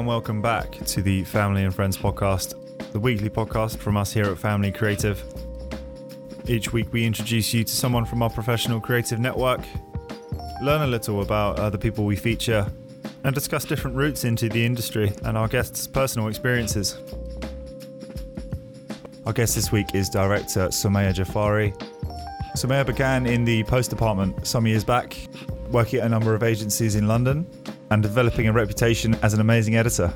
and welcome back to the Family and Friends podcast, the weekly podcast from us here at Family Creative. Each week, we introduce you to someone from our professional creative network, learn a little about uh, the people we feature, and discuss different routes into the industry and our guests' personal experiences. Our guest this week is director Somaya Jafari. Somaya began in the post department some years back, working at a number of agencies in London and developing a reputation as an amazing editor.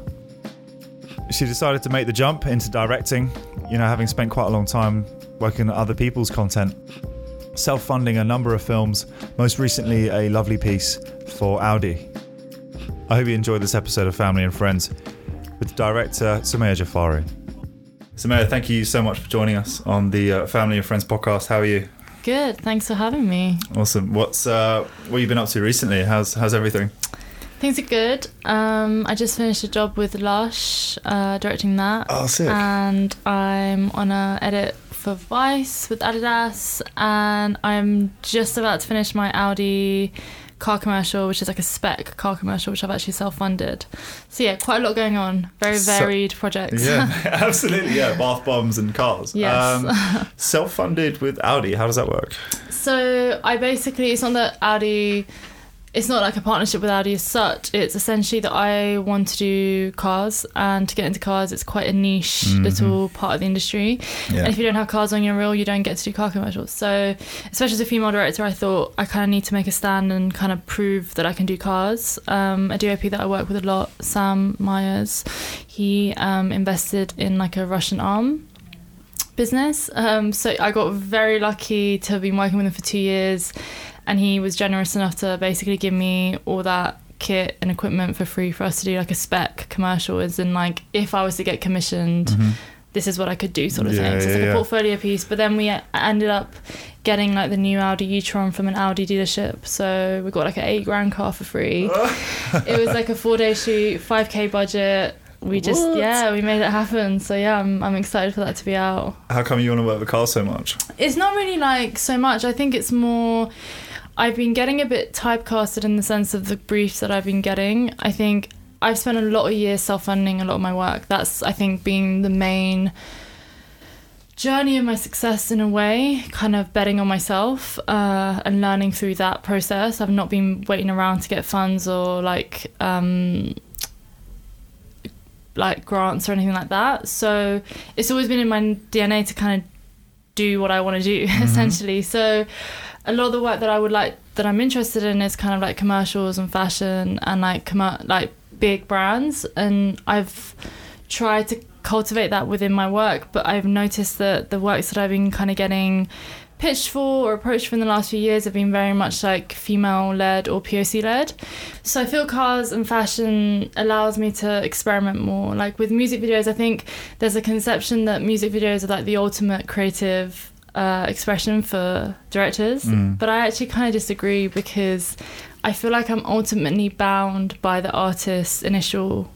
She decided to make the jump into directing, you know, having spent quite a long time working on other people's content, self funding a number of films, most recently, a lovely piece for Audi. I hope you enjoyed this episode of Family and Friends with director Somaya Jafari. Somaya, thank you so much for joining us on the uh, Family and Friends podcast. How are you? Good. Thanks for having me. Awesome. What's uh, what you've been up to recently? How's how's everything? Things are good. Um, I just finished a job with Lush, uh, directing that. Oh, sick. And I'm on a edit for Vice with Adidas, and I'm just about to finish my Audi car commercial, which is like a spec car commercial, which I've actually self-funded. So yeah, quite a lot going on. Very So- varied projects. Yeah, absolutely. Yeah, bath bombs and cars. Yes. Um, self-funded with Audi. How does that work? So I basically, it's not that Audi, it's not like a partnership with Audi as such. It's essentially that I want to do cars, and to get into cars, it's quite a niche little part of the industry. Yeah. And if you don't have cars on your reel, you don't get to do car commercials. So, especially as a female director, I thought I kind of need to make a stand and kind of prove that I can do cars. Um, a DOP that I work with a lot, Sam Myers, he um, invested in like a Russian arm business. Um, so I got very lucky to have been working with him for two years, and he was generous enough to basically give me all that kit and equipment for free for us to do like a spec commercial. As in, like, if I was to get commissioned, mm-hmm. this is what I could do, sort of Yeah, thing. So it's like yeah. a portfolio piece. But then we ended up getting like the new Audi e-tron from an Audi dealership. So we got like an eight grand car for free. it was like a four day shoot, 5k budget. We just, What? yeah, we made it happen. So yeah, I'm, I'm excited for that to be out. How come you want to work with cars so much? It's not really like so much. I think it's more. I've been getting a bit typecasted in the sense of the briefs that I've been getting. I think I've spent a lot of years self funding a lot of my work. That's, I think, being the main journey of my success in a way, kind of betting on myself uh, and learning through that process. I've not been waiting around to get funds or like. Um, like grants or anything like that. So it's always been in my DNA to kind of do what I want to do essentially. So a lot of the work that I would like that I'm interested in is kind of like commercials and fashion and like commer- like big brands and I've tried to cultivate that within my work but I've noticed that the works that I've been kind of getting pitched for or approached for in the last few years have been very much like female led or POC led. So I feel cars and fashion allows me to experiment more. Like with music videos, I think there's a conception that music videos are like the ultimate creative uh, expression for directors, but I actually kind of disagree because I feel like I'm ultimately bound by the artist's initial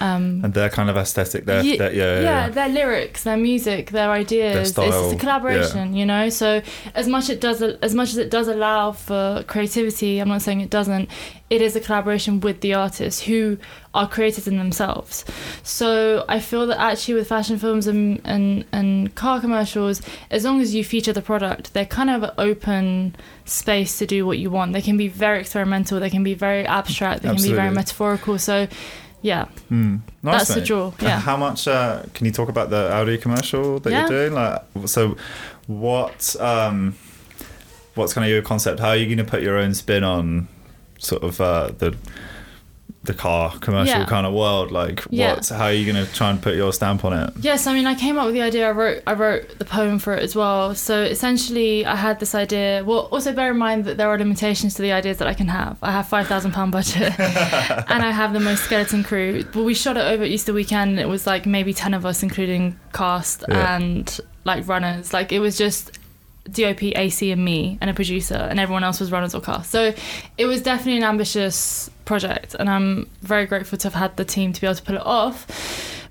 um, And their kind of aesthetic, their, Ye- their- yeah, yeah, yeah. their lyrics, their music, their ideas. Their it's a collaboration, you know. So as much it does, as much as it does allow for creativity, I'm not saying it doesn't. It is a collaboration with the artists who are creators in themselves. So I feel that actually with fashion films and and, and car commercials, as long as you feature the product, they're kind of an open space to do what you want. They can be very experimental. They can be very abstract. They can be very metaphorical. So. Yeah, Hmm. Nice, That's the draw, yeah. How much? Uh, can you talk about the Audi commercial that Yeah. you're doing? Like, so what? Um, what's kind of your concept? How are you going to put your own spin on sort of uh, the the car commercial Yeah. kind of world? Like, Yeah. what? How are you going to try and put your stamp on it? Yes, I mean, I came up with the idea. I wrote, I wrote the poem for it as well. So essentially, I had this idea. Well, also bear in mind that there are limitations to the ideas that I can have. I have five thousand pound budget, and I have the most skeleton crew. But we shot it over Easter weekend, and it was like maybe ten of us, including cast Yeah. and like runners. Like it was just DOP, AC, and me, and a producer, and everyone else was runners or cast. So it was definitely an ambitious project, and I'm very grateful to have had the team to be able to pull it off.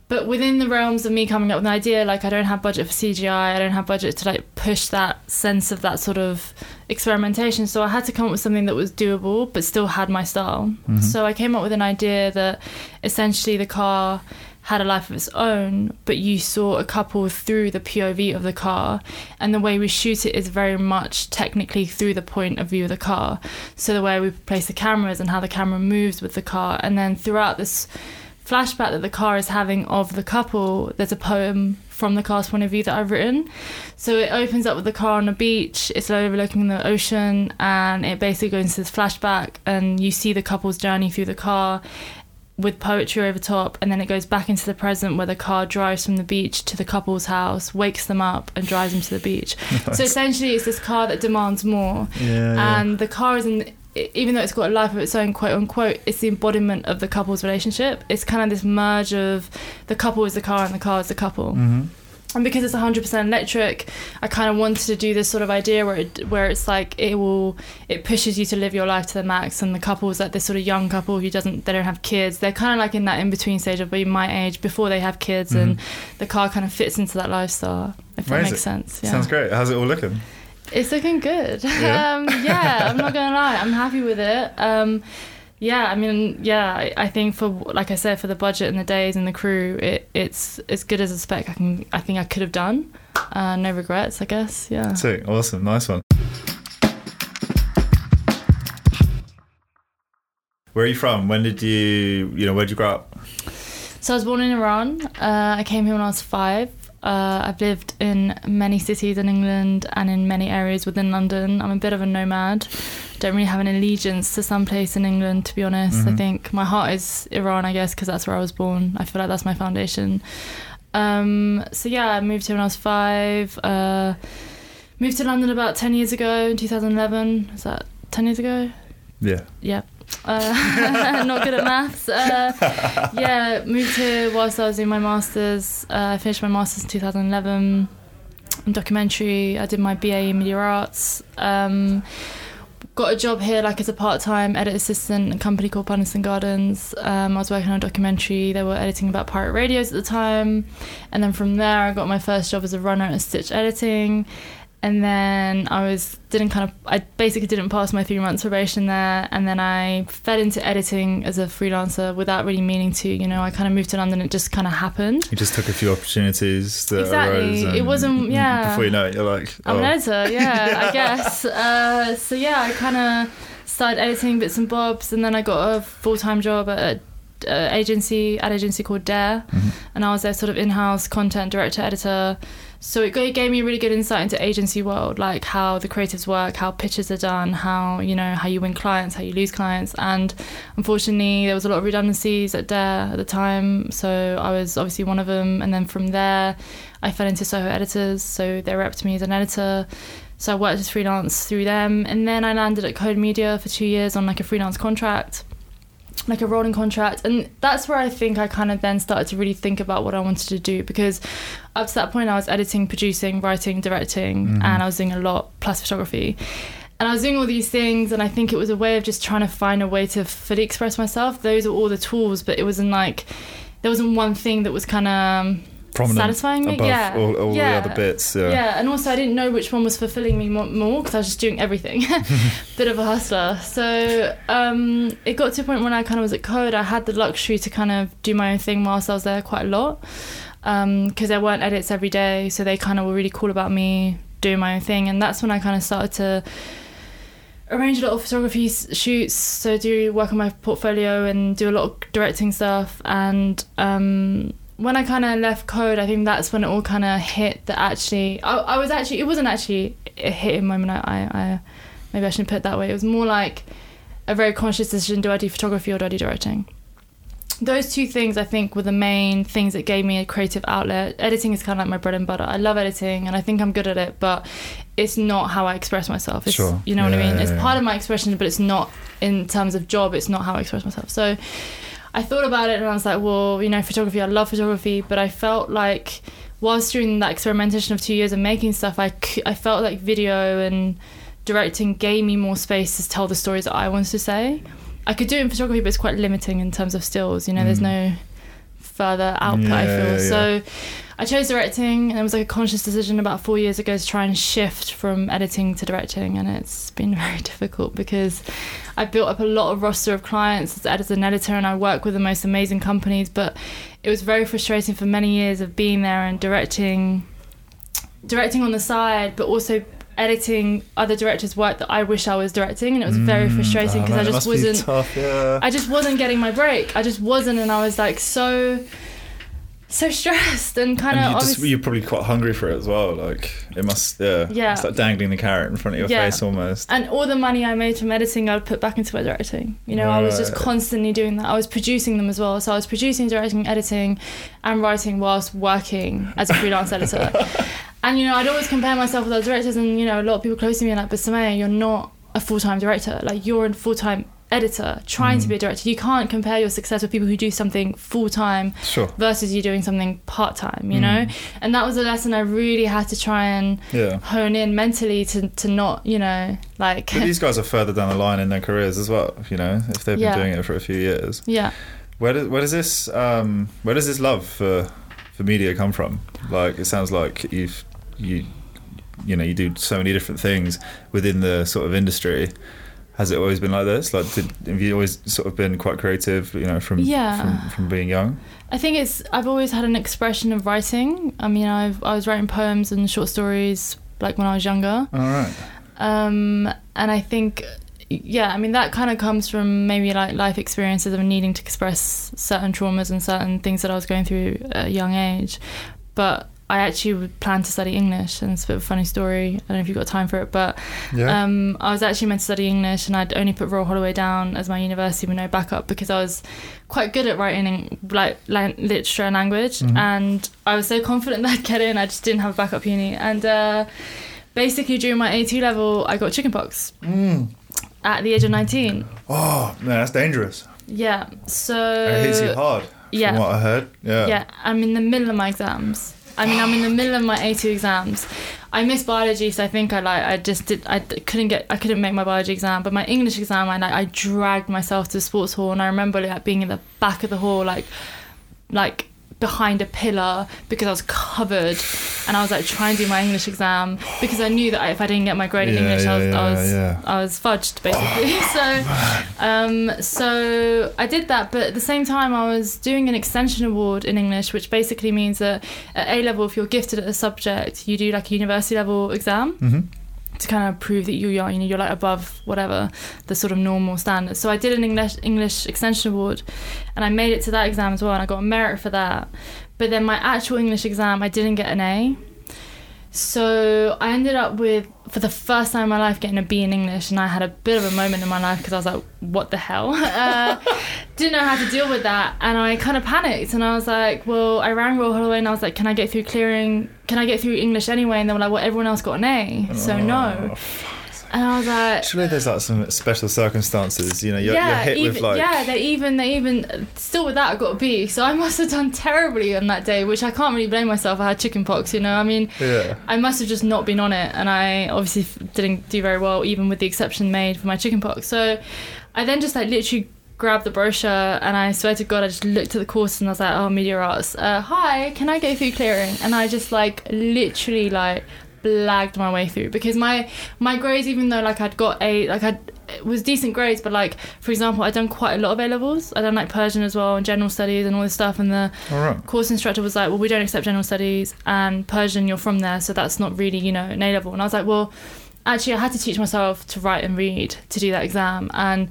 but within the realms of me coming up with an idea, like I don't have budget for CGI, I don't have budget to like push that sense of that sort of experimentation. So I had to come up with something that was doable, but still had my style. Mhm. So I came up with an idea that essentially the car had a life of its own, but you saw a couple through the POV of the car, and the way we shoot it is very much technically through the point of view of the car. So the way we place the cameras and how the camera moves with the car, and then throughout this flashback that the car is having of the couple, there's a poem from the car's point of view that I've written. So it opens up with the car on a beach, it's overlooking the ocean, and it basically goes into this flashback, and you see the couple's journey through the car with poetry over top, and then it goes back into the present where the car drives from the beach to the couple's house, wakes them up, and drives them to the beach. So essentially, it's this car that demands more Yeah. yeah. and the car is in even though it's got a life of its own quote unquote it's the embodiment of the couple's relationship it's kind of this merge of the couple is the car and the car is the couple Mhm. And because it's 100% electric i kind of wanted to do this sort of idea where it, where it's like it will it pushes you to live your life to the max and the couple is like this sort of young couple who doesn't they don't have kids they're kind of like in that in between stage of being my age before they have kids and Mhm. the car kind of fits into that lifestyle if that Amazing. makes sense yeah Sounds great. How's it all looking? it's looking good. Yeah? um, yeah, I'm not gonna lie, I'm happy with it. Um, yeah, I mean, yeah, I, think for like I said, for the budget and the days and the crew, it, it's as good as a spec I can. I think I could have done. Uh, no regrets, I guess. Yeah. Sick. Awesome. Nice one. Where are you from? When did you, you know, where did you grow up? So I was born in Iran. Uh, I came here when I was five. Uh, I've lived in many cities in England and in many areas within London. I'm a bit of a nomad. Don't really have an allegiance to some place in England, to be honest. I Mhm. think my heart is Iran, I guess, because that's where I was born. I feel like that's my foundation. Um, so yeah, I moved here when I was five. Uh, moved to London about 10 years ago in 2011. Is that 10 years ago? Yeah. Yeah. Uh, not good at maths. Uh, yeah, moved here whilst I was doing my masters. Uh, I finished my masters in 2011 in documentary. I did my BA in media arts. Um, got a job here like as a part-time edit assistant in a company called Puddington Gardens. Um, I was working on a documentary. They were editing about pirate radios at the time, and then from there I got my first job as a runner at Stitch Editing. And then I was didn't kind of I basically didn't pass my three months probation there, and then I fell into editing as a freelancer without really meaning to. You know, I kind of moved to London. It just kind of happened. You just took a few opportunities that Exactly. arose. It wasn't- yeah. Before you know it, you're like, I'm an oh, editor, yeah, I guess. Uh, so yeah, I kind of started editing bits and bobs, and then I got a full time job at a, a agency, ad agency called Dare, Mhm. and I was their sort of in house content director editor. So it gave me a really good insight into agency world, like how the creatives work, how pitches are done, how you know how you win clients, how you lose clients, and unfortunately there was a lot of redundancies at Dare at the time. So I was obviously one of them, and then from there I fell into Soho Editors. So they repped me as an editor. So I worked as freelance through them, and then I landed at Code Media for two years on like a freelance contract, like a rolling contract, and that's where I think I kind of then started to really think about what I wanted to do because up to that point I was editing, producing, writing, directing, Mhm. and I was doing a lot plus photography. And I was doing all these things, and I think it was a way of just trying to find a way to fully express myself. Those are all the tools, but it wasn't like there wasn't one thing that was kind of prominent satisfying me. above yeah, all, all yeah. the other bits. Yeah. Yeah, and also I didn't know which one was fulfilling me more because I was just doing everything. Bit of a hustler. So um, it got to a point when I kind of was at Code, I had the luxury to kind of do my own thing whilst I was there quite a lot because there weren't edits every day. So they kind of were really cool about me doing my own thing. And that's when I kind of started to arrange a lot of photography shoots so do work on my portfolio and do a lot of directing stuff and um when I kind of left code, I think that's when it all kind of hit that actually, I, I was actually, it wasn't actually a hitting moment. I, I, I, maybe I shouldn't put it that way. It was more like a very conscious decision: do I do photography or do I do directing? Those two things, I think, were the main things that gave me a creative outlet. Editing is kind of like my bread and butter. I love editing, and I think I'm good at it, but it's not how I express myself. It's, Sure. You know what I mean? yeah, It's yeah. part of my expression, but it's not in terms of job. It's not how I express myself. So. I thought about it and I was like, well, you know, photography, I love photography, but I felt like whilst during that experimentation of two years of making stuff, I, I felt like video and directing gave me more space to tell the stories that I wanted to say. I could do it in photography, but it's quite limiting in terms of stills. You know, there's Mm. no further output. I feel yeah, yeah. so. I chose directing, and it was like a conscious decision about four years ago to try and shift from editing to directing, and it's been very difficult because I built up a lot of roster of clients as editor and editor, and I work with the most amazing companies. But it was very frustrating for many years of being there and directing, directing on the side, but also editing other directors' work that I wish I was directing, and it was very Mm, frustrating oh, because man, I just wasn't. tough, yeah. I just wasn't getting my break. I just wasn't, and I was like so, so stressed and kind and of you just, obviously. you're probably quite hungry for it as well. Like it must, yeah. Yeah. It's like dangling the carrot in front of your Yeah. face almost. and all the money I made from editing, I would put back into my directing. You know, I was just constantly doing that. I was producing them as well. So I was producing, directing, editing, and writing whilst working as a freelance editor. And you know, I'd always compare myself with other directors, and you know, a lot of people close to me are like, "But Samaya, you're not a full time director. Like you're a full time editor trying to Mm. be a director. You can't compare your success with people who do something full time Sure. versus you doing something part time. You Mm. know, and that was a lesson I really had to try and Yeah. hone in mentally to to not, you know, like But these guys are further down the line in their careers as well. You know, if they've been Yeah. doing it for a few years. yeah. Where does where does this um, where does this love for for media come from? Like it sounds like you've you you know you do so many different things within the sort of industry. Has it always been like this? Like, did, have you always sort of been quite creative? You know, from Yeah. from, from being young. I think it's I've always had an expression of writing. I mean, I've I was writing poems and short stories like when I was younger. All right. Um, and I think yeah, I mean that kind of comes from maybe like life experiences of needing to express certain traumas and certain things that I was going through at a young age. But I actually planned to study English, and it's a bit of a funny story. I don't know if you've got time for it, but Yeah. Um, I was actually meant to study English, and I'd only put Royal Holloway down as my university with no backup because I was quite good at writing in, like, like literature and language, Mhm. and I was so confident that I'd get in. I just didn't have a backup uni, and uh, basically during my A2 level, I got chickenpox mm. at the age of 19. Oh man, that's dangerous. Yeah, so it hits you hard. yeah. From what I heard. Yeah. Yeah, I'm in the middle of my exams. I mean, I'm in the middle of my A2 exams. I missed biology, so I think I like I just did. I couldn't get. I couldn't make my biology exam, but my English exam, I like I dragged myself to the sports hall, and I remember like being in the back of the hall, like, like behind a pillar because I was covered, and I was like trying to do my English exam because I knew that if I didn't get my grade in Yeah, English, I was, yeah, I was, yeah. I was fudged basically. so, um, so I did that, but at the same time, I was doing an extension award in English, which basically means that at A level, if you're gifted at a subject, you do like a university level exam hmm to kind of prove that you are, you know, you're like above whatever the sort of normal standards. So I did an English English extension award, and I made it to that exam as well, and I got a merit for that. But then my actual English exam, I didn't get an A. So I ended up with, for the first time in my life, getting a B in English, and I had a bit of a moment in my life because I was like, "What the hell?" Uh, didn't know how to deal with that, and I kind of panicked, and I was like, "Well," I rang Royal Holloway, and I was like, "Can I get through clearing? Can I get through English anyway?" And they were like, "Well, everyone else got an A, so no." And I was like, Surely there's like some special circumstances. You know, you're, you're hit even, with like. yeah, they even they even still with that I got a B. So I must have done terribly on that day, which I can't really blame myself. I had chicken pox, you know. I mean, Yeah. I must have just not been on it, and I obviously didn't do very well, even with the exception made for my chicken pox. So I then just like literally grabbed the brochure, and I swear to God, I just looked at the course and I was like, "Oh, media arts. Uh, hi, can I get through clearing?" And I just like literally like blagged my way through because my my grades, even though like I'd got a like I'd was decent grades, but like for example, I'd done quite a lot of A levels. I'd done like Persian as well and general studies and all this stuff, and the right. course instructor was like, "Well, we don't accept general studies and Persian. You're from there, so that's not really, you know, an A level." And I was like, "Well, actually, I had to teach myself to write and read to do that exam." And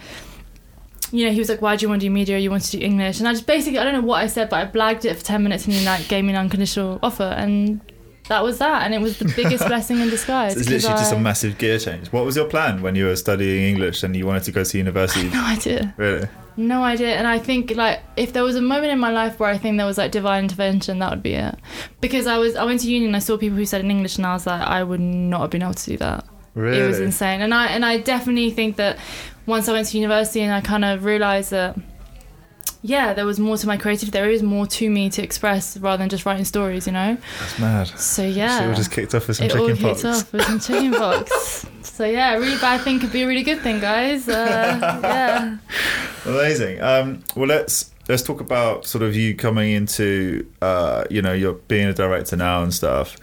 you know, he was like, "Why do you want to do media? You want to do English?" And I just basically, I don't know what I said, but I blagged it for ten minutes, and he like gave me an unconditional offer, and that was that. And it was the biggest blessing in disguise. So it's literally just a massive gear change. What was your plan when you were studying English and you wanted to go to university? no idea. really? No idea. And I think like if there was a moment in my life where I think there was like divine intervention, that would be it. Because I was I went to uni and I saw people who studied English and I was like, I would not have been able to do that. Really? It was insane. And I and I definitely think that once I went to university and I kind of realised that yeah, there was more to my creativity. There is more to me to express rather than just writing stories, you know. That's mad. So yeah, So it all just kicked off with some it all kicked pox. off with some chicken pox. so yeah, a really bad thing could be a really good thing, guys. Uh, yeah. Amazing. Um, well, let's let's talk about sort of you coming into, uh, you know, you're being a director now and stuff.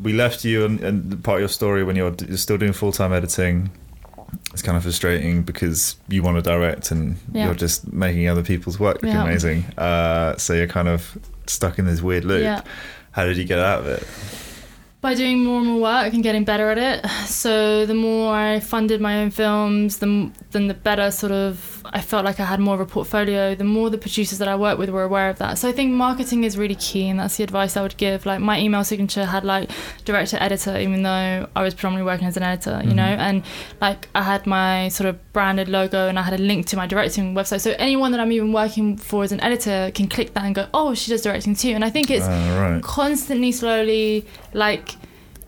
We left you and, and part of your story when you're, you're still doing full time editing. It's kind of frustrating because you want to direct and Yeah. you're just making other people's work look Yeah. amazing. Uh, so you're kind of stuck in this weird loop. Yeah. How did you get out of it? by doing more and more work and getting better at it. So the more I funded my own films, the then the better sort of I felt like I had more of a portfolio. The more the producers that I worked with were aware of that. So I think marketing is really key, and that's the advice I would give. Like my email signature had like director editor, even though I was predominantly working as an editor, you Mhm. know, and like I had my sort of branded logo and I had a link to my directing website. So anyone that I'm even working for as an editor can click that and go, oh, she does directing too. And I think it's Ah, right. constantly slowly like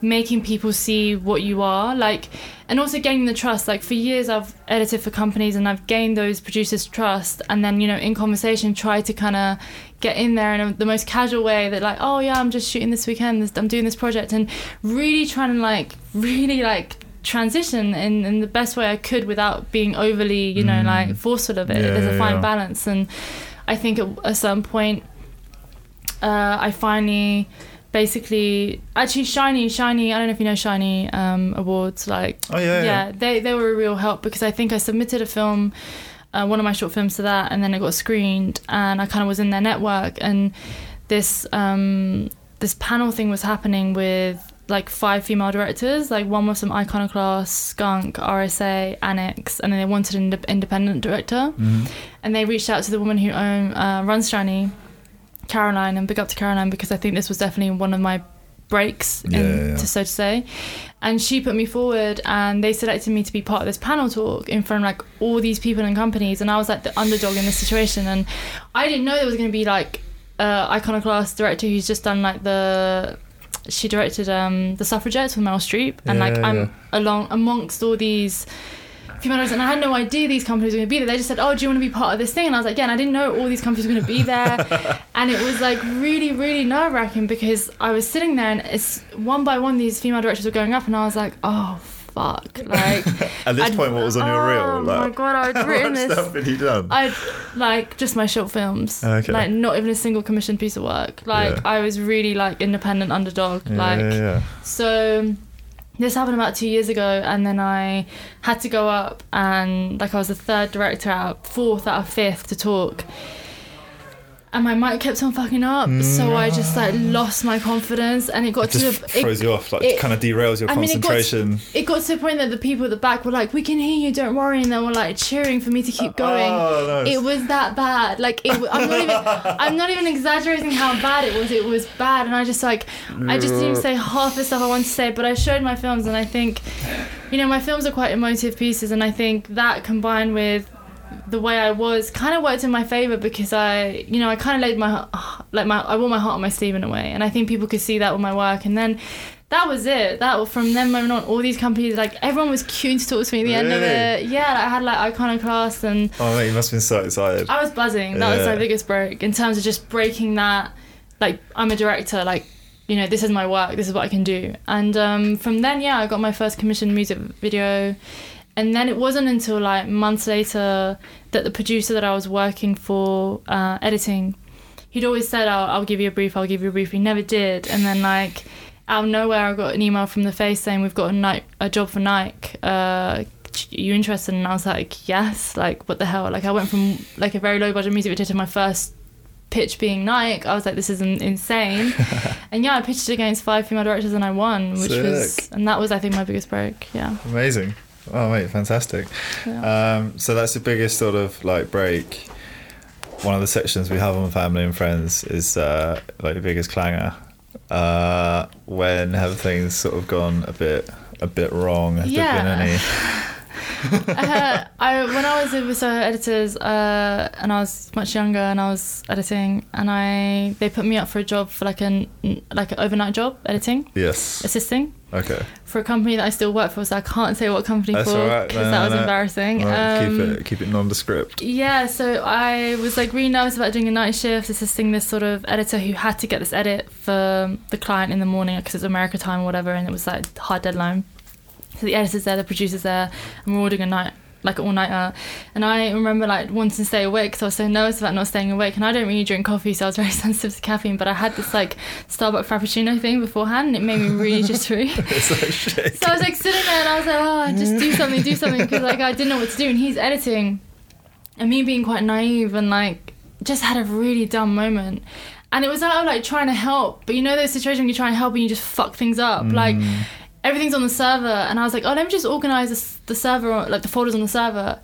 making people see what you are like and also gaining the trust like for years i've edited for companies and i've gained those producers trust and then you know in conversation try to kind of get in there in a, the most casual way that like oh yeah i'm just shooting this weekend this, i'm doing this project and really trying to like really like transition in, in the best way i could without being overly you know Mm. like forceful of it Yeah, there's a fine yeah. balance and i think at a certain point uh, I finally basically actually shiny shiny i don't know if you know shiny um, awards like Oh, yeah, yeah. they they were a real help because i think i submitted a film uh, one of my short films to that and then it got screened and i kind of was in their network and this um, this panel thing was happening with like five female directors like one was from iconoclast skunk rsa annex and then they wanted an inde- independent director Mhm. and they reached out to the woman who owned uh, runs Shiny, Caroline, and big up to Caroline because I think this was definitely one of my breaks, Yeah, yeah, yeah. To, so to say. And she put me forward, and they selected me to be part of this panel talk in front of like all these people and companies, and I was like the underdog in this situation, and I didn't know there was going to be like uh, iconoclast director who's just done like the. She directed um, the Suffragettes with Meryl Streep, and like I'm yeah. along amongst all these female directors, and I had no idea these companies were going to be there. They just said, "Oh, do you want to be part of this thing?" And I was like, "Yeah." And I didn't know all these companies were going to be there, and it was like really, really nerve wracking because I was sitting there, and it's one by one these female directors were going up, and I was like, "Oh fuck!" Like At this I'd- point, what was on your reel? Oh my god, I'd written this. stuff had you done? I like just my short films, Okay. like not even a single commissioned piece of work. Like Yeah. I was really like independent underdog. Yeah, like yeah. so this happened about two years ago, and then I had to go up, and like I was the third director out, fourth out of fifth to talk. And my mic kept on fucking up, so mm. I just like lost my confidence, and it got It just to the, throws it, you off, like it- kind of derails your I mean, it got- concentration. it got to the point that the people at the back were like, "We can hear you, don't worry," and they were like cheering for me to keep oh, going. Oh, nice. It was that bad. Like it, I'm not even. I'm not even exaggerating how bad it was. It was bad, and I just like. I just didn't say half the stuff I wanted to say, but I showed my films, and I think, you know, my films are quite emotive pieces, and I think that combined with the way I was kind of worked in my favor because I, you know, I kind of laid my like my I wore my heart on my sleeve in a way, and I think people could see that with my work, and then. That was it. That from then moment on, all these companies, like everyone was queuing to talk to me at the end of it. Yeah, like, I had like iconoclast and Oh, mate, you must have been so excited. I was buzzing. That was Yeah. my biggest break in terms of just breaking that. Like I'm a director. Like you know, this is my work. This is what I can do. And um, from then, yeah, I got my first commissioned music video. And then it wasn't until like months later that the producer that I was working for uh, editing, he'd always said, I'll, "I'll give you a brief. I'll give you a brief." He never did. And then like out of nowhere, I got an email from the face saying, "We've got a a job for Nike. Uh, you interested?" And I was like, "Yes." Like what the hell? Like I went from like a very low budget music video to my first pitch being Nike. I was like, "This is insane." and yeah, I pitched it against five female directors and I won, which was and that was I think my biggest break. Yeah. Amazing. Oh, mate, fantastic. yeah. Um, so that's the biggest sort of like break. One of the sections we have on family and friends is uh, like the biggest clanger. Uh, when have things sort of gone a bit a bit wrong? Have there been Yeah. any? uh, I when I was with Soho Editors uh, and I was much younger and I was editing and I they put me up for a job for like an like an overnight job editing Yes. assisting Okay. for a company that I still work for so I can't say what company That's for all right. because No, that was no. embarrassing. Right, Um, keep it keep it nondescript. yeah, so I was like really nervous about doing a night shift, assisting this sort of editor who had to get this edit for the client in the morning because it's America time or whatever, and it was like hard deadline. So the editor's there, the producer's there, and we're all doing a night like an all nighter. And I remember like wanting to stay awake because I was so nervous about not staying awake. And I don't really drink coffee, so I was very sensitive to caffeine. But I had this like Starbucks Frappuccino thing beforehand, and it made me really jittery. like. So I was like sitting there and I was like, oh, just do something, do something, because like I didn't know what to do. And he's editing, and me being quite naive and like just had a really dumb moment. And it was out of like trying to help, but you know those situations when you try and help and you just fuck things up. Like mm. Everything's on the server, and I was like, oh, let me just organize this, the server, like the folders on the server.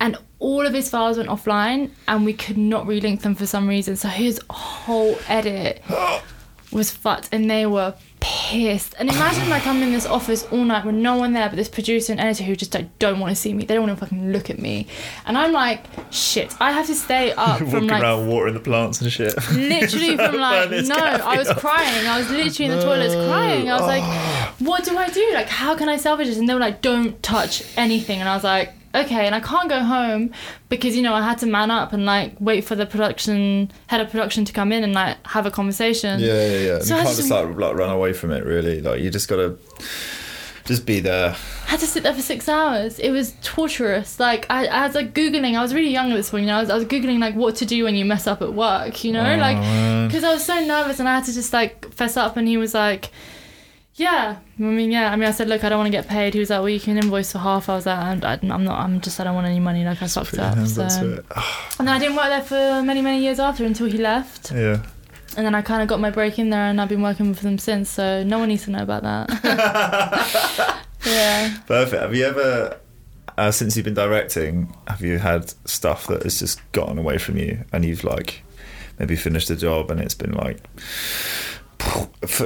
And all of his files went offline, and we could not relink them for some reason. So his whole edit was fucked, and they were pissed. And imagine like I'm in this office all night with no one there but this producer and editor who just like don't want to see me. They don't want to fucking look at me. And I'm like, shit, I have to stay up from Walking like around watering the plants and shit. literally from like no i was crying i was literally in the toilets crying i was like what do i do like how can i salvage this and they were like don't touch anything and i was like okay and i can't go home because you know i had to man up and like wait for the production head of production to come in and like have a conversation Yeah, yeah, yeah. So you I can't just- just like, like run away from it, really. Like you just gotta just be there. I had to sit there for six hours. It was torturous. Like I, I was like googling. I was really young at this point. You know, I was, I was googling like what to do when you mess up at work. You know, Oh, like because I was so nervous and I had to just like fess up. And he was like, "Yeah, I mean, yeah." I mean, I said, "Look, I don't want to get paid." He was like, "Well, you can invoice for half." I was like, "I'm, I'm not. I'm just. I don't want any money. Like I fucked Put up." So. And then I didn't work there for many, many years after until he left. Yeah. And then I kind of got my break in there, and I've been working for them since. So no one needs to know about that. yeah. Perfect. Have you ever, uh, since you've been directing, have you had stuff that has just gotten away from you and you've like maybe finished a job and it's been like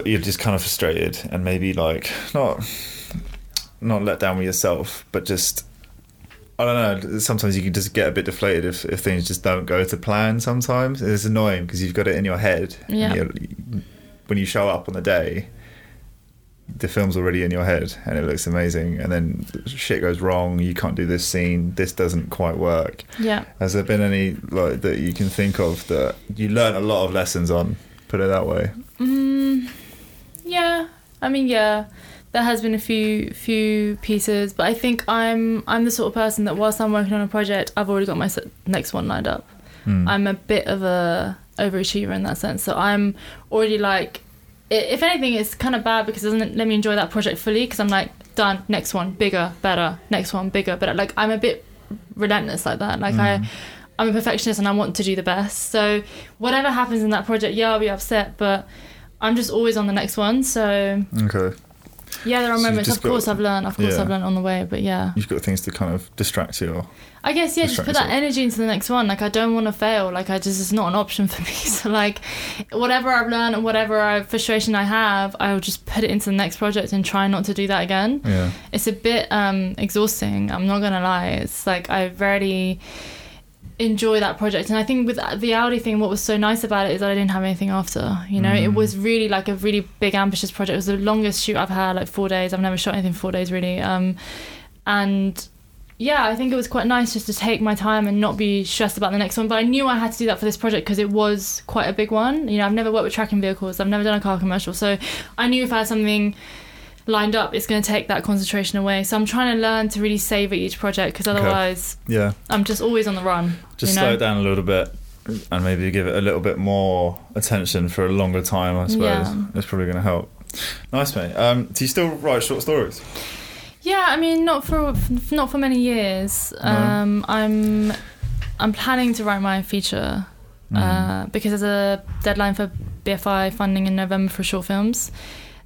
you're just kind of frustrated and maybe like not not let down with yourself, but just I don't know. Sometimes you can just get a bit deflated if, if things just don't go to plan. Sometimes it's annoying because you've got it in your head. Yeah. when you show up on the day, the film's already in your head and it looks amazing, and then shit goes wrong. You can't do this scene. This doesn't quite work. Yeah. Has there been any like that you can think of that you learn a lot of lessons on? Put it that way. Mm, yeah, I mean, yeah, there has been a few few pieces, but I think I'm I'm the sort of person that whilst I'm working on a project, I've already got my next one lined up. Hmm. I'm a bit of a overachiever in that sense, so I'm already like, if anything, it's kind of bad because it doesn't let me enjoy that project fully because I'm like done, next one, bigger, better, next one, bigger, better. Like I'm a bit relentless like that. Like I. I'm a perfectionist and I want to do the best. So whatever happens in that project, yeah, I'll be upset, but I'm just always on the next one. So Okay. yeah, there are So moments. Of course, got- I've learned. Of course, Yeah. I've learned on the way. But yeah, You've got things to kind of distract you. Or, I guess yeah, just put that energy into the next one. Like I don't want to fail. Like I just it's not an option for me. So like whatever I've learned and whatever I, frustration I have, I'll just put it into the next project and try not to do that again. yeah. it's a bit um exhausting i'm not gonna lie it's like i rarely enjoy that project. And i think with the audi thing what was so nice about it is that i didn't have anything after you know? It Mm. was really like a really big ambitious project. It was the longest shoot i've had like four days. I've never shot anything four days really. Um and yeah i think it was quite nice just to take my time and not be stressed about the next one. But i knew i had to do that for this project because it was quite a big one. You know i've never worked with tracking vehicles. I've never done a car commercial. So i knew if i had something lined up, it's going to take that concentration away. So I'm trying to learn to really savor each project because Okay. otherwise Yeah. I'm just always on the run. Just you slow it down a little bit and maybe give it a little bit more attention for a longer time, I suppose. Yeah. It's probably going to help. Nice, mate. Um, do you still write short stories? Yeah, I mean, not for not for many years. No. Um, I'm I'm planning to write my feature Mm. uh, because there's a deadline for BFI funding in November for short films.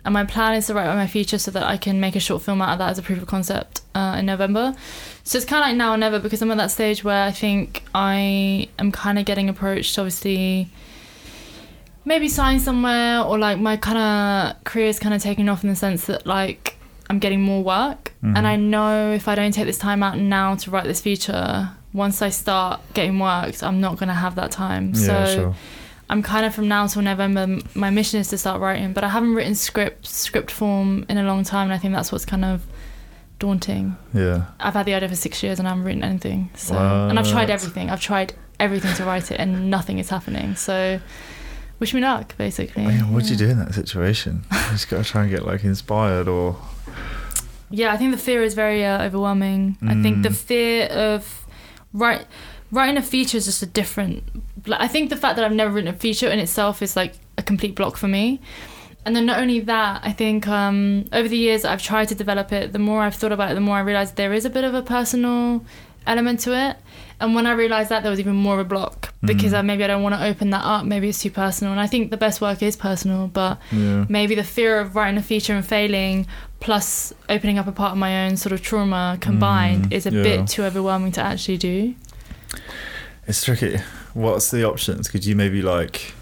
And my plan is to write my future so that I can make a short film out of that as a proof of concept uh, in November. So it's kind of like now or never because I'm at that stage where I think I am kind of getting approached, obviously, maybe sign somewhere or like my kind of career is kind of taking off in the sense that like I'm getting more work. Mhm. And I know if I don't take this time out now to write this feature, once I start getting worked, I'm not going to have that time. yeah, so sure. I'm kind of from now till November. My mission is to start writing, but I haven't written script script form in a long time, and I think that's what's kind of daunting. Yeah. I've had the idea for six years and I haven't written anything. So, and I've tried everything. I've tried everything to write it, and nothing is happening. So, wish me luck, basically. I mean, what do you do in that situation? you just got to try and get like inspired or. yeah, I think the fear is very uh, overwhelming. I think the Mm. fear of write, writing a feature is just a different. I think the fact that I've never written a feature in itself is like a complete block for me. And then not only that, I think um, over the years I've tried to develop it. The more I've thought about it, the more I realized there is a bit of a personal element to it. And when I realized that, there was even more of a block because Mm. uh, maybe I don't want to open that up. Maybe it's too personal. And I think the best work is personal, but Yeah. maybe the fear of writing a feature and failing plus opening up a part of my own sort of trauma combined Mm, is a yeah. bit too overwhelming to actually do It's tricky. What's the options? Could you maybe like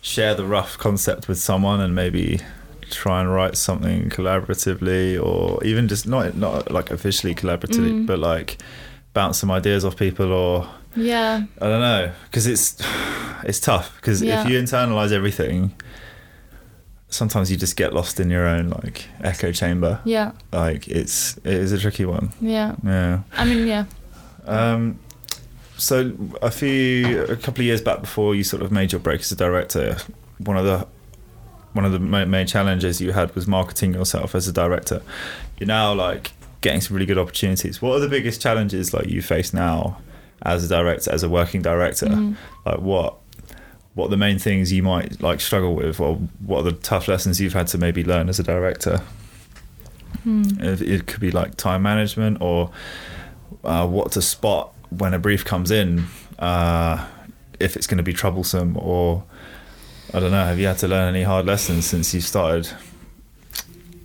share the rough concept with someone and maybe try and write something collaboratively or even just not not like officially collaboratively Mm. but like bounce some ideas off people or yeah. I don't know because it's it's tough because Yeah. if you internalize everything sometimes you just get lost in your own like echo chamber. Yeah. Like it's it is a tricky one. Yeah. Yeah. I mean yeah. Um, so a few, a couple of years back, before you sort of made your break as a director, one of the one of the main challenges you had was marketing yourself as a director. You're now like getting some really good opportunities. What are the biggest challenges like you face now as a director, as a working director? Mhm. Like what? What are the main things you might like struggle with, or what are the tough lessons you've had to maybe learn as a director? Hmm. It, it could be like time management or uh, what to spot when a brief comes in, uh, if it's going to be troublesome or I don't know. Have you had to learn any hard lessons since you started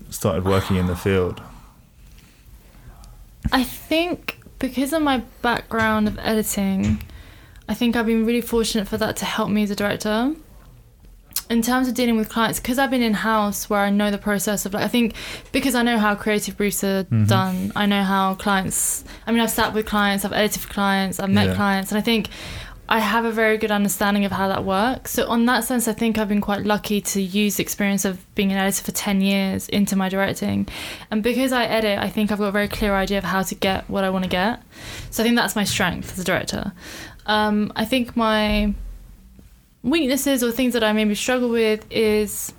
started working in the field? i think because of my background of editing i think i've been really fortunate for that to help me as a director in terms of dealing with clients because i've been in house where i know the process of like i think because i know how creative briefs are Mhm. done i know how clients i mean i've sat with clients i've edited for clients i've met Yeah. clients and i think i have a very good understanding of how that works so on that sense i think i've been quite lucky to use the experience of being an editor for 10 years into my directing and because i edit i think i've got a very clear idea of how to get what i want to get so i think that's my strength as a director um, i think my weaknesses or things that I maybe struggle with is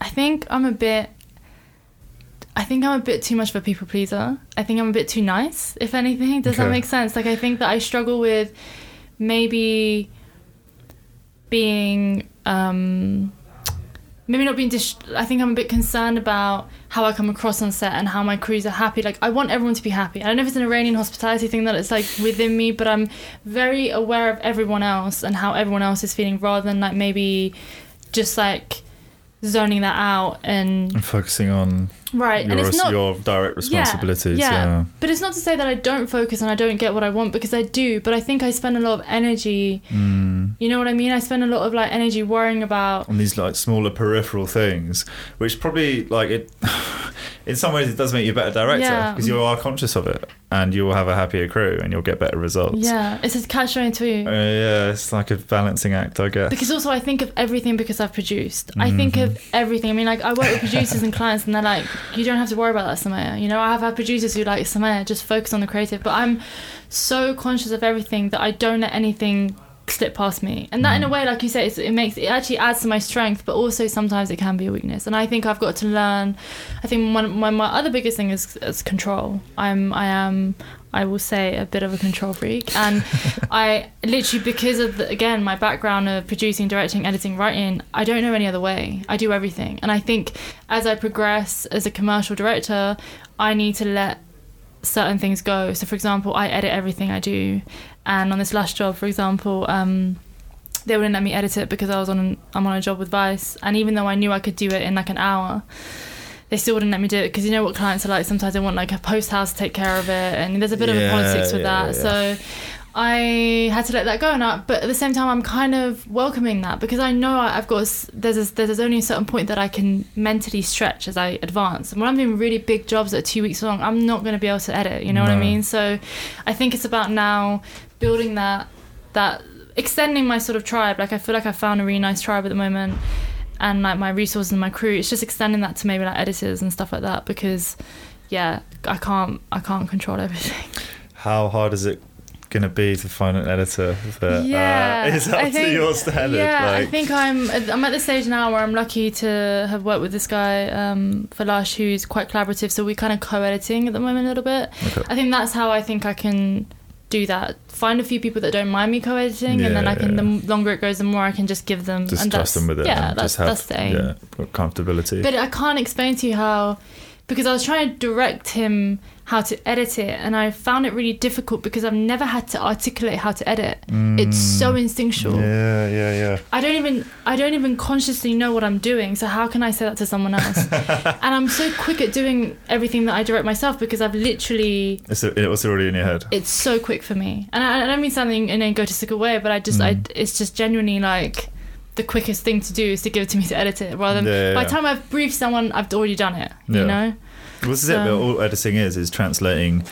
I think I'm a bit I think I'm a bit too much of a people pleaser. I think I'm a bit too nice, if anything. Does that make sense? Like I think that I struggle with maybe being um maybe not being dis- I think I'm a bit concerned about how I come across on set and how my crews are happy. Like I want everyone to be happy. I don't know if it's an Iranian hospitality thing that it's like within me, but I'm very aware of everyone else and how everyone else is feeling rather than like maybe just like zoning that out and And focusing on right and your, it's not your direct responsibilities. yeah. Yeah. but it's not to say that I don't focus and I don't get what I want because I do but I think I spend a lot of energy Mm. you know what I mean I spend a lot of like energy worrying about on these like smaller peripheral things, which probably like it. In some ways, it does make you a better director Yeah. because you are conscious of it, and you will have a happier crew, and you'll get better results. yeah it's a catch 22 Uh, yeah, it's like a balancing act, I guess. because also I think of everything because I've produced. I think Mhm. of everything. I mean, like I work with producers and clients, and they're like, "You don't have to worry about that, Samaya." You know, I have had producers who like Samaya, just focus on the creative. But I'm so conscious of everything that I don't let anything slip past me. And that, in a Mm. way, like you say, it makes it actually adds to my strength, but also sometimes it can be a weakness. And I think I've got to learn. I think one my, my other biggest thing is, is control. I'm I am. I will say a bit of a control freak, and I literally because of the, again my background of producing, directing, editing, writing, I don't know any other way. I do everything, and I think as I progress as a commercial director, I need to let certain things go. So, for example, I edit everything I do, and on this last job, for example, um, they wouldn't let me edit it because I was on an, I'm on a job with Vice, and even though I knew I could do it in like an hour. They still wouldn't let me do it because you know what clients are like. Sometimes they want like a post house to take care of it, and there's a bit of a politics with yeah, that. yeah. So I had to let that go, and I, but at the same time, I'm kind of welcoming that because I know I've got there's a, there's only a certain point that I can mentally stretch as I advance. And when I'm doing really big jobs that are two weeks long, I'm not going to be able to edit. You know what I mean? So I think it's about now building that that extending my sort of tribe. Like I feel like I found a really nice tribe at the moment. And like my resources and my crew, it's just extending that to maybe like editors and stuff like that because, yeah, I can't I can't control everything. How hard is it going to be to find an editor that yeah, uh, is up I to think- your standard? Yeah, I think I'm. I'm at the stage now where I'm lucky to have worked with this guy um, Falash, who's quite collaborative. So we're kind of co-editing at the moment a little bit. Okay. I think that's how I think I can do that. Find a few people that don't mind me co-editing, and then I can. yeah. The longer it goes, the more I can just give them. just and trust them with it. Yeah, that's just have, that's the aim. Yeah, comfortability. But I can't explain to you how, because I was trying to direct him how to edit it, and I found it really difficult because I've never had to articulate how to edit. It's so instinctual. Mm. Yeah, yeah, yeah. I don't even I don't even consciously know what I'm doing. So how can I say that to someone else? and I'm so quick at doing everything that I direct myself because I've literally It's, it was already in your head. it's so quick for me. And I, I don't mean something in an egotistic way, but I just I Mm. it's just genuinely like the quickest thing to do is to give it to me to edit it rather than Yeah, yeah, by the time I've briefed someone I've already done it. Yeah. You know? This is it. But all uh, editing is is translating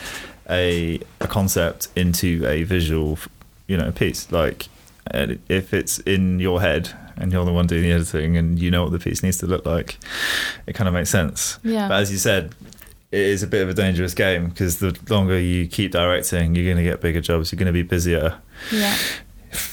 a a concept into a visual, you know, piece. Like, if it's in your head and you're the one doing the editing and you know what the piece needs to look like, it kind of makes sense. Yeah. But as you said, it is a bit of a dangerous game because the longer you keep directing, you're going to get bigger jobs. You're going to be busier. yeah.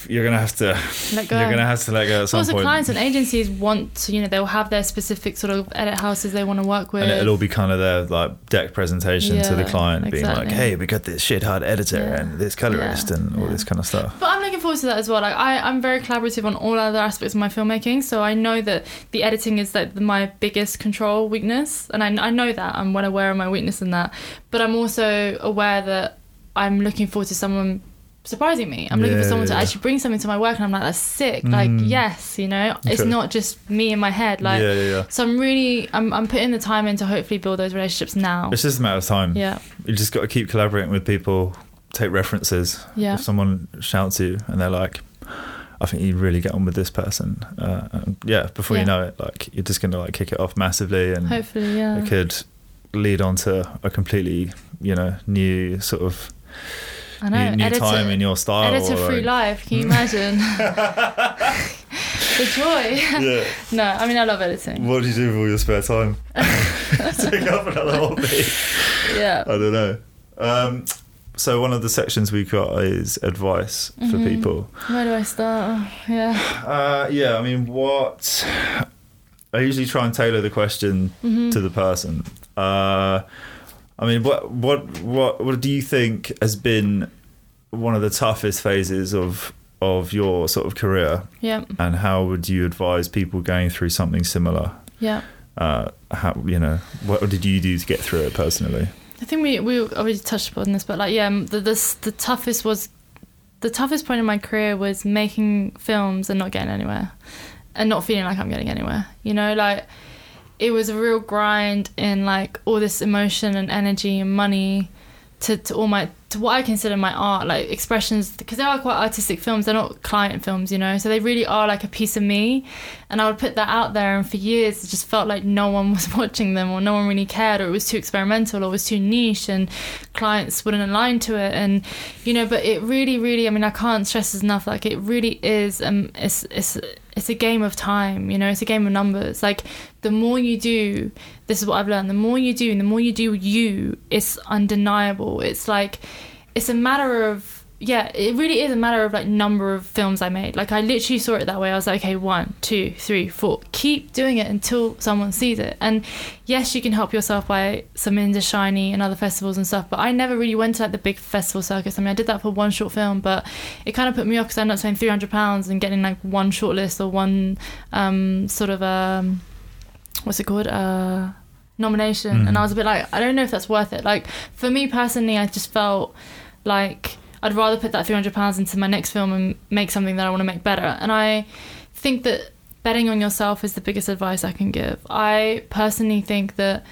You're going to have to. Let go. You're going to have to let go at some also, point. clients and agencies want to, you know, they'll have their specific sort of edit houses they want to work with. and it'll all be kind of their like deck presentation to the Yeah, client, being like, "Hey, we got this shit hard editor Yeah. and this colorist Yeah, and all yeah. this kind of stuff." But I'm looking forward to that as well. Like I, I'm very collaborative on all other aspects of my filmmaking, so I know that the editing is like my biggest control weakness, and I, I know that I'm well aware of my weakness in that. But I'm also aware that I'm looking forward to someone surprising me. I'm looking for someone to actually bring something to my work, and I'm like, that's sick. Like Mm. yes, you know, it's not just me in my head. Like yeah, yeah, yeah. so, I'm really, I'm, I'm putting the time in to hopefully build those relationships now. It's just a matter of time. Yeah, You just got to keep collaborating with people, take references. yeah, If someone shouts you and they're like, "I think you really get on with this person," uh, yeah, before you know it, like you're just going to like kick it off massively, and hopefully, yeah. it could lead on to a completely, you know, new sort of I know. new, editor- time in your style. Editor or, free like- life. Can you imagine? the joy. Yeah. No, I mean I love editing. What do you do with all your spare time? Take up another hobby. Yeah. I don't know. Um, so one of the sections we've got is advice for Mhm. people. Where do I start? Yeah. Uh, yeah, I mean, what? I usually try and tailor the question Mhm. to the person. Uh, I mean, what what what what do you think has been one of the toughest phases of of your sort of career, Yeah. and how would you advise people going through something similar? Yeah. Uh, how you know what did you do to get through it personally? I think we we already touched upon this, but like yeah, the this the toughest was the toughest point in my career was making films and not getting anywhere, and not feeling like I'm getting anywhere. You know, like it was a real grind in like all this emotion and energy and money to, to all my to what I consider my art like expressions because they are quite artistic films they're not client films you know? So they really are like a piece of me and I would put that out there and for years it just felt like no one was watching them or no one really cared or it was too experimental or it was too niche and clients wouldn't align to it and you know but it really really I mean I can't stress enough like it really is um it's it's it's a game of time you know it's a game of numbers. Like the more you do this is what I've learned the more you do and the more you do you it's undeniable. It's like it's a matter of yeah it really is a matter of like number of films I made. Like I literally saw it that way. I was like okay one two three four. Keep doing it until someone sees it. And yes you can help yourself by submitting to Shiny and other festivals and stuff but I never really went to like the big festival circus. I mean I did that for one short film but it kind of put me off because I ended up spending 300 pounds and getting like one short list or one um sort of um what's it called? Uh nomination. And Mhm. I was a bit like I don't know if that's worth it. Like for me personally I just felt like I'd rather put that 300 pounds into my next film and make something that I want to make better. And I think that betting on yourself is the biggest advice I can give. I personally think that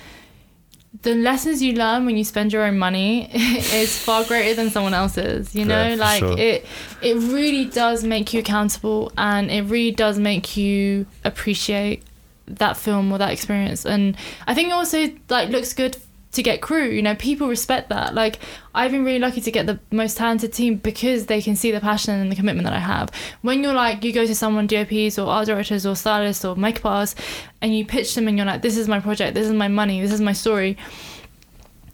the lessons you learn when you spend your own money is far greater than someone else's you know? Yeah, like sure. it it really does make you accountable and it really does make you appreciate that film or that experience. And i think it also like looks good to get crew you know people respect that. Like i've been really lucky to get the most talented team because they can see the passion and the commitment that i have. When you're like you go to someone dops or art directors or stylists or makeup artists and you pitch them and you're like this is my project. This is my money. This is my story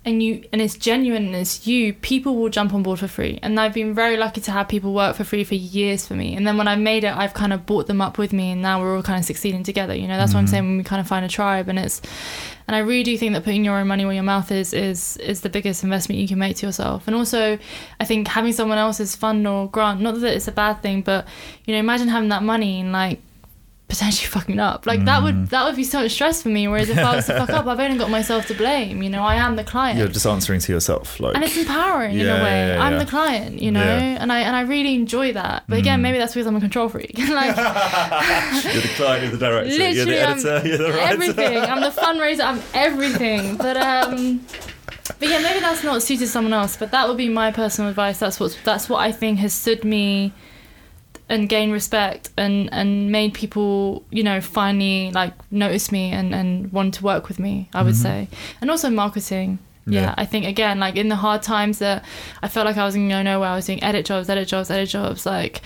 and you and it's genuine and it's you, people will jump on board for free. And I've been very lucky to have people work for free for years for me. And then when I made it, I've kind of brought them up with me, and now we're all kind of succeeding together. You know, that's what I'm Mhm. saying when we kind of find a tribe, and it's. And I really do think that putting your own money where your mouth is is is the biggest investment you can make to yourself. And also, I think having someone else's fund or grant, not that it's a bad thing, but you know, imagine having that money and like potentially fucking up. Like that would Mm. that would be so much stress for me. Whereas if I was to fuck up, I've only got myself to blame. You know, I am the client. You're just answering to yourself, like and it's empowering in a way. yeah, I'm yeah. the client, you know, Yeah. and I and I really enjoy that. But again, Mm. maybe that's because I'm a control freak. like you're the client, you're the director, you're the Literally, I'm editor, you're the writer. everything. I'm the fundraiser. I'm everything. But um, but yeah, maybe that's not suited someone else. But that would be my personal advice. That's what that's what I think has stood me and gained respect and and made people you know finally like notice me and and want to work with me. I would Mhm. say, and also marketing. Yeah, Yeah. I think again, like in the hard times that I felt like I was going to go nowhere, I was doing edit jobs, edit jobs, edit jobs. Like,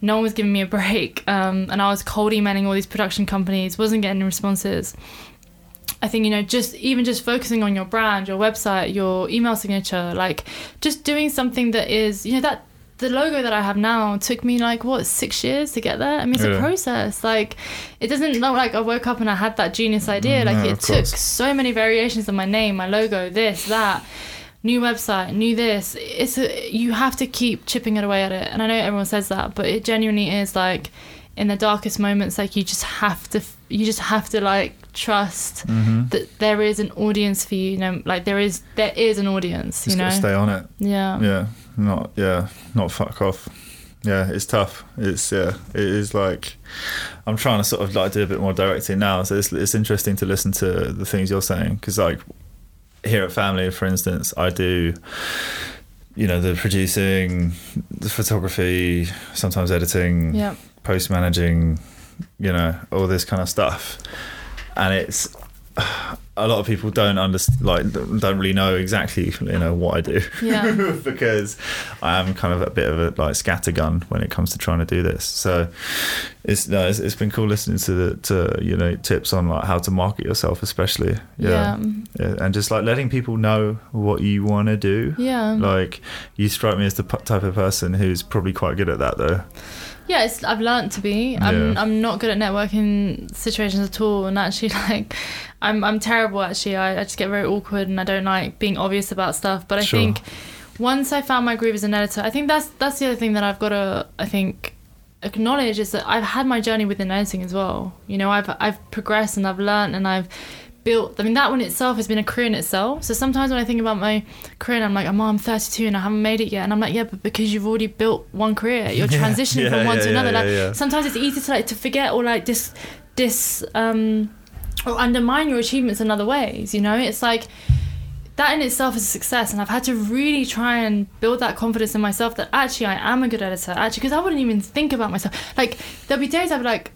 no one was giving me a break. Um, and I was cold emailing all these production companies, wasn't getting any responses. I think, you know, just even just focusing on your brand, your website, your email signature, like just doing something that is, you know, that the logo that I have now took me like what six years to get there. I mean, it's Yeah. a process. Like, it doesn't look like I woke up and I had that genius idea. Mm, Like, no, it took course. so many variations of my name, my logo, this, that, new website, new this. It's a, you have to keep chipping it away at it. And I know everyone says that, but it genuinely is like in the darkest moments, like you just have to, you just have to like trust Mhm. that there is an audience for you. You know, like there is, there is an audience. Just you know, stay on it. yeah. Yeah, not yeah, not fuck off. Yeah, it's tough. It's yeah, it is like I'm trying to sort of like do a bit more directing now. So it's it's interesting to listen to the things you're saying because like here at Family, for instance, I do you know the producing, the photography, sometimes editing, Yeah. post managing, you know, all this kind of stuff. And it's a lot of people don't understand, like, don't really know exactly, you know, what I do. Yeah. because I am kind of a bit of a like scattergun when it comes to trying to do this. So it's no, it's, it's been cool listening to the to you know tips on like how to market yourself, especially. Yeah. yeah. And just like letting people know what you want to do. Yeah. Like you strike me as the p- type of person who's probably quite good at that though. Yeah, it's, I've learned to be. I'm Yeah. I'm not good at networking situations at all, and actually, like, I'm I'm terrible. Actually, I, I just get very awkward, and I don't like being obvious about stuff. But I Sure. think once I found my groove as an editor, I think that's that's the other thing that I've got to I think acknowledge is that I've had my journey within editing as well. You know, I've I've progressed and I've learned and I've built. I mean, that one itself has been a career in itself. So sometimes when I think about my career, and I'm like, oh, I'm 32 and I haven't made it yet, and I'm like, yeah, but because you've already built one career, you're Yeah. transitioning Yeah, from one yeah, to another. like sometimes it's easy to like to forget or like dis dis um or undermine your achievements in other ways. You know, it's like that in itself is a success and i've had to really try and build that confidence in myself that actually i am a good editor actually because i wouldn't even think about myself like there'll be days i'd be like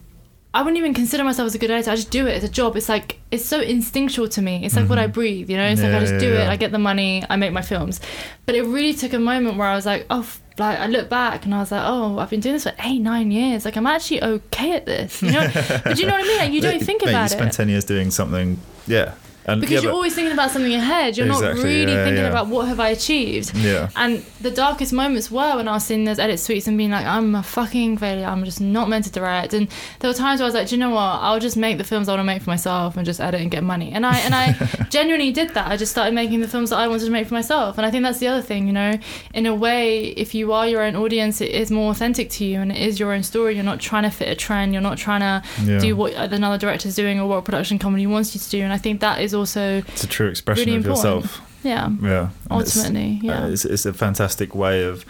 i wouldn't even consider myself as a good editor i just do it it's a job it's like it's so instinctual to me it's like what i Mhm. breathe you know it's like i just yeah, do it i get the money i make my films. But it really took a moment where i was like oh like i look back and i was like oh i've been doing this for eight nine years like i'm actually okay at this you know? But you know what i mean? Like you don't think about you spend it. 10 years doing something yeah and because yeah, you're but- always thinking about something ahead. You're not really yeah, thinking yeah. about what have I achieved. yeah And the darkest moments were when I was seeing those edit suites and being like, I'm a fucking failure. I'm just not meant to direct. And there were times where I was like, Do you know what? I'll just make the films I want to make for myself and just edit and get money. And I and I genuinely did that. I just started making the films that I wanted to make for myself. And I think that's the other thing, you know. In a way, if you are your own audience, it is more authentic to you and it is your own story. You're not trying to fit a trend. You're not trying to do what another director's doing or what a production company wants you to do. And I think that is also it's a true expression really of important. yourself yeah. yeah And it's- Ultimately, yeah. Uh, it's, it's a fantastic way of,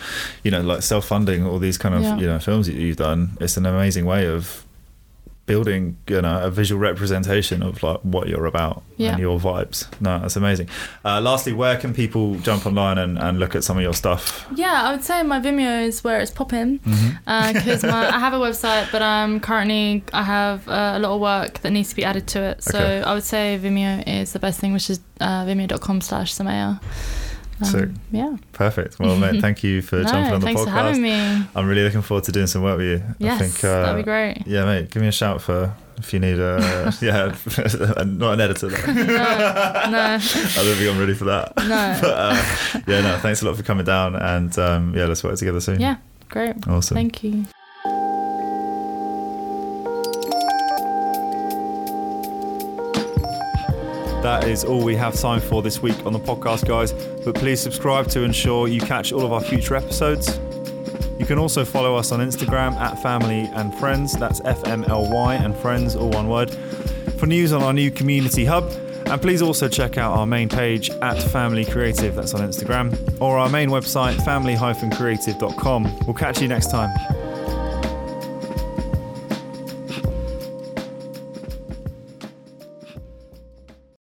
you know, like self-funding all these kind of, Yeah. you know, films that you've done. It's an amazing way of building, you know, a visual representation of like what you're about Yeah. and your vibes. No, that's amazing. Uh, lastly, where can people jump online and, and look at some of your stuff? Yeah, I would say my Vimeo is where it's popping Mm-hmm. because I have a website, but um, currently I have uh, a lot of work that needs to be added to it. So Okay. I would say Vimeo is the best thing, which is uh, vimeo.com slash Samaya. Sick. Yeah. Perfect. Well, mate, thank you for no, jumping on the thanks podcast. for having me. I'm really looking forward to doing some work with you. Yes, I think, uh, that'd be great. Yeah, mate, give me a shout for if you need a yeah, not an editor. Though. No, no, I don't think I'm ready for that. no. But uh, yeah, no, thanks a lot for coming down, and um, yeah, let's work together soon. Yeah, great. awesome. Thank you. That is all we have time for this week on the podcast, guys. But please subscribe to ensure you catch all of our future episodes. You can also follow us on Instagram at Family and Friends. That's FMLY and Friends, all one word, for news on our new community hub. And please also check out our main page at Family Creative, that's on Instagram, or our main website, family-creative.com. We'll catch you next time.